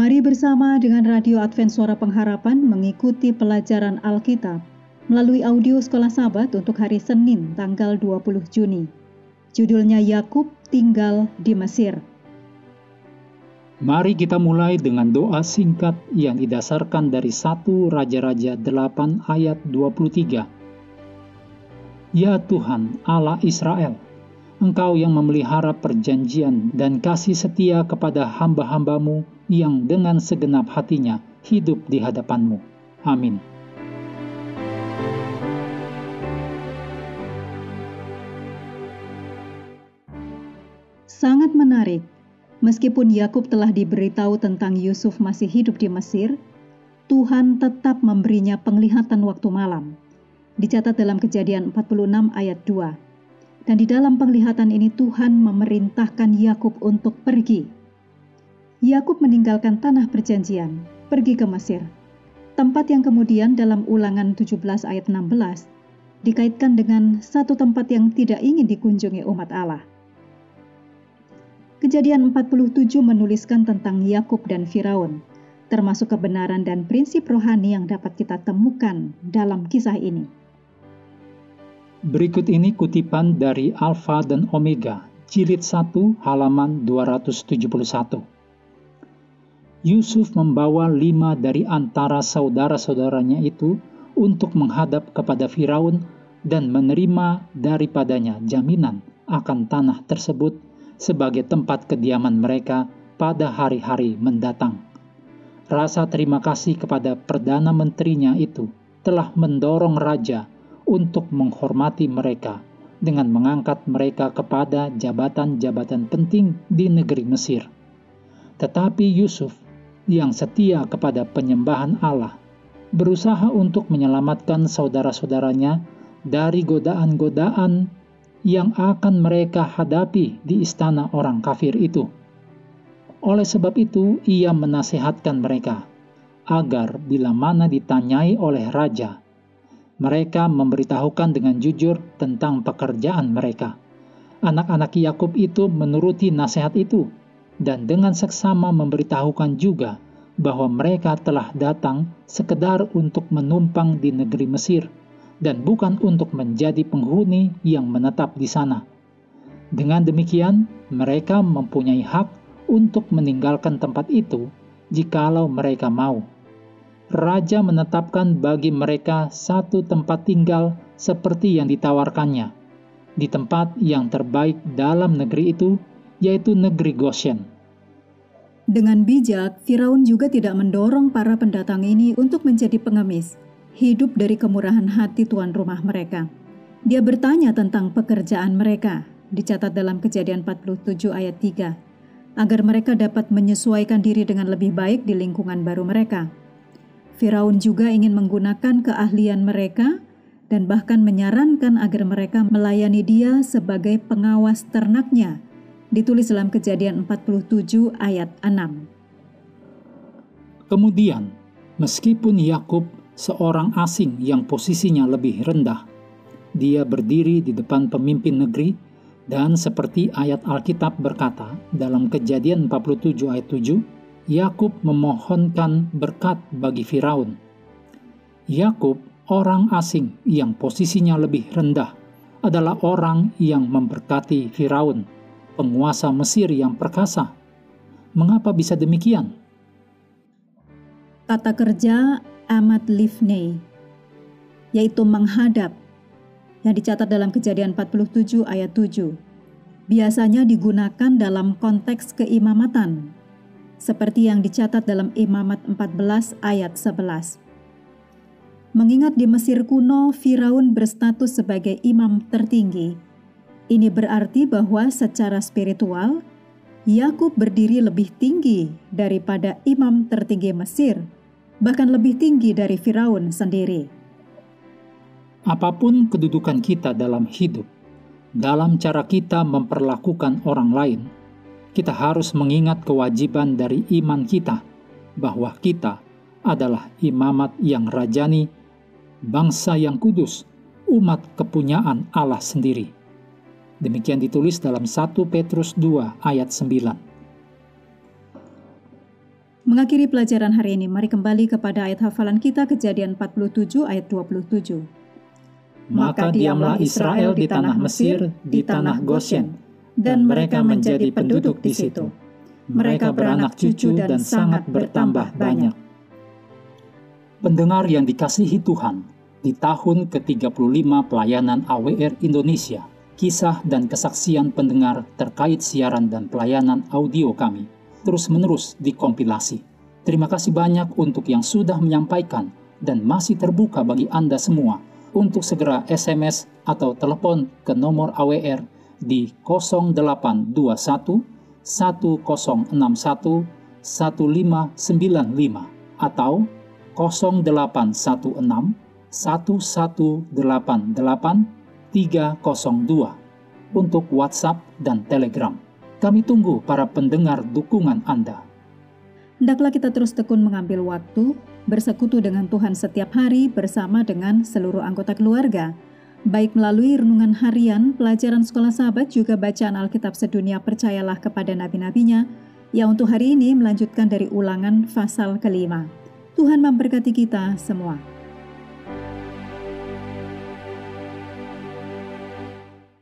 Mari bersama dengan Radio Advent Suara Pengharapan mengikuti pelajaran Alkitab melalui audio Sekolah Sabat untuk hari Senin tanggal 20 Juni. Judulnya Yakub tinggal di Mesir. Mari kita mulai dengan doa singkat yang didasarkan dari 1 Raja-Raja 8 ayat 23. Ya Tuhan, Allah Israel, Engkau yang memelihara perjanjian dan kasih setia kepada hamba-hambamu yang dengan segenap hatinya hidup di hadapanmu. Amin. Sangat menarik. Meskipun Yakub telah diberitahu tentang Yusuf masih hidup di Mesir, Tuhan tetap memberinya penglihatan waktu malam. Dicatat dalam Kejadian 46 ayat 2. Dan di dalam penglihatan ini Tuhan memerintahkan Yakub untuk pergi. Yakub meninggalkan tanah perjanjian, pergi ke Mesir. Tempat yang kemudian dalam Ulangan 17 ayat 16 dikaitkan dengan satu tempat yang tidak ingin dikunjungi umat Allah. Kejadian 47 menuliskan tentang Yakub dan Firaun, termasuk kebenaran dan prinsip rohani yang dapat kita temukan dalam kisah ini. Berikut ini kutipan dari Alfa dan Omega, jilid 1 halaman 271. Yusuf membawa lima dari antara saudara-saudaranya itu untuk menghadap kepada Firaun dan menerima daripadanya jaminan akan tanah tersebut sebagai tempat kediaman mereka pada hari-hari mendatang. Rasa terima kasih kepada Perdana Menterinya itu telah mendorong Raja untuk menghormati mereka dengan mengangkat mereka kepada jabatan-jabatan penting di negeri Mesir. Tetapi Yusuf yang setia kepada penyembahan Allah berusaha untuk menyelamatkan saudara-saudaranya dari godaan-godaan yang akan mereka hadapi di istana orang kafir itu. Oleh sebab itu, ia menasehatkan mereka agar bila mana ditanyai oleh raja mereka memberitahukan dengan jujur tentang pekerjaan mereka. Anak-anak Yakub itu menuruti nasihat itu dan dengan seksama memberitahukan juga bahwa mereka telah datang sekedar untuk menumpang di negeri Mesir dan bukan untuk menjadi penghuni yang menetap di sana. Dengan demikian, mereka mempunyai hak untuk meninggalkan tempat itu jikalau mereka mau raja menetapkan bagi mereka satu tempat tinggal seperti yang ditawarkannya, di tempat yang terbaik dalam negeri itu, yaitu negeri Goshen. Dengan bijak, Firaun juga tidak mendorong para pendatang ini untuk menjadi pengemis, hidup dari kemurahan hati tuan rumah mereka. Dia bertanya tentang pekerjaan mereka, dicatat dalam kejadian 47 ayat 3, agar mereka dapat menyesuaikan diri dengan lebih baik di lingkungan baru mereka. Firaun juga ingin menggunakan keahlian mereka dan bahkan menyarankan agar mereka melayani dia sebagai pengawas ternaknya. Ditulis dalam Kejadian 47 ayat 6. Kemudian, meskipun Yakub seorang asing yang posisinya lebih rendah, dia berdiri di depan pemimpin negeri dan seperti ayat Alkitab berkata dalam Kejadian 47 ayat 7, Yakub memohonkan berkat bagi Firaun. Yakub, orang asing yang posisinya lebih rendah, adalah orang yang memberkati Firaun, penguasa Mesir yang perkasa. Mengapa bisa demikian? Kata kerja amat livnei, yaitu menghadap, yang dicatat dalam kejadian 47 ayat 7, biasanya digunakan dalam konteks keimamatan seperti yang dicatat dalam Imamat 14 ayat 11. Mengingat di Mesir kuno Firaun berstatus sebagai imam tertinggi, ini berarti bahwa secara spiritual Yakub berdiri lebih tinggi daripada imam tertinggi Mesir, bahkan lebih tinggi dari Firaun sendiri. Apa pun kedudukan kita dalam hidup, dalam cara kita memperlakukan orang lain, kita harus mengingat kewajiban dari iman kita bahwa kita adalah imamat yang rajani, bangsa yang kudus, umat kepunyaan Allah sendiri. Demikian ditulis dalam 1 Petrus 2 ayat 9. Mengakhiri pelajaran hari ini, mari kembali kepada ayat hafalan kita kejadian 47 ayat 27. Maka diamlah Israel di tanah Mesir, di tanah Goshen, dan mereka menjadi penduduk di situ. Mereka beranak cucu dan sangat bertambah banyak. Pendengar yang dikasihi Tuhan, di tahun ke-35 pelayanan AWR Indonesia, kisah dan kesaksian pendengar terkait siaran dan pelayanan audio kami terus-menerus dikompilasi. Terima kasih banyak untuk yang sudah menyampaikan dan masih terbuka bagi Anda semua untuk segera SMS atau telepon ke nomor AWR di 0821 1061 1595 atau 0816 1188 302 untuk WhatsApp dan Telegram. Kami tunggu para pendengar dukungan Anda. Hendaklah kita terus tekun mengambil waktu, bersekutu dengan Tuhan setiap hari bersama dengan seluruh anggota keluarga, baik melalui renungan harian, pelajaran sekolah sahabat, juga bacaan Alkitab sedunia percayalah kepada nabi-nabinya, yang untuk hari ini melanjutkan dari ulangan pasal kelima. Tuhan memberkati kita semua.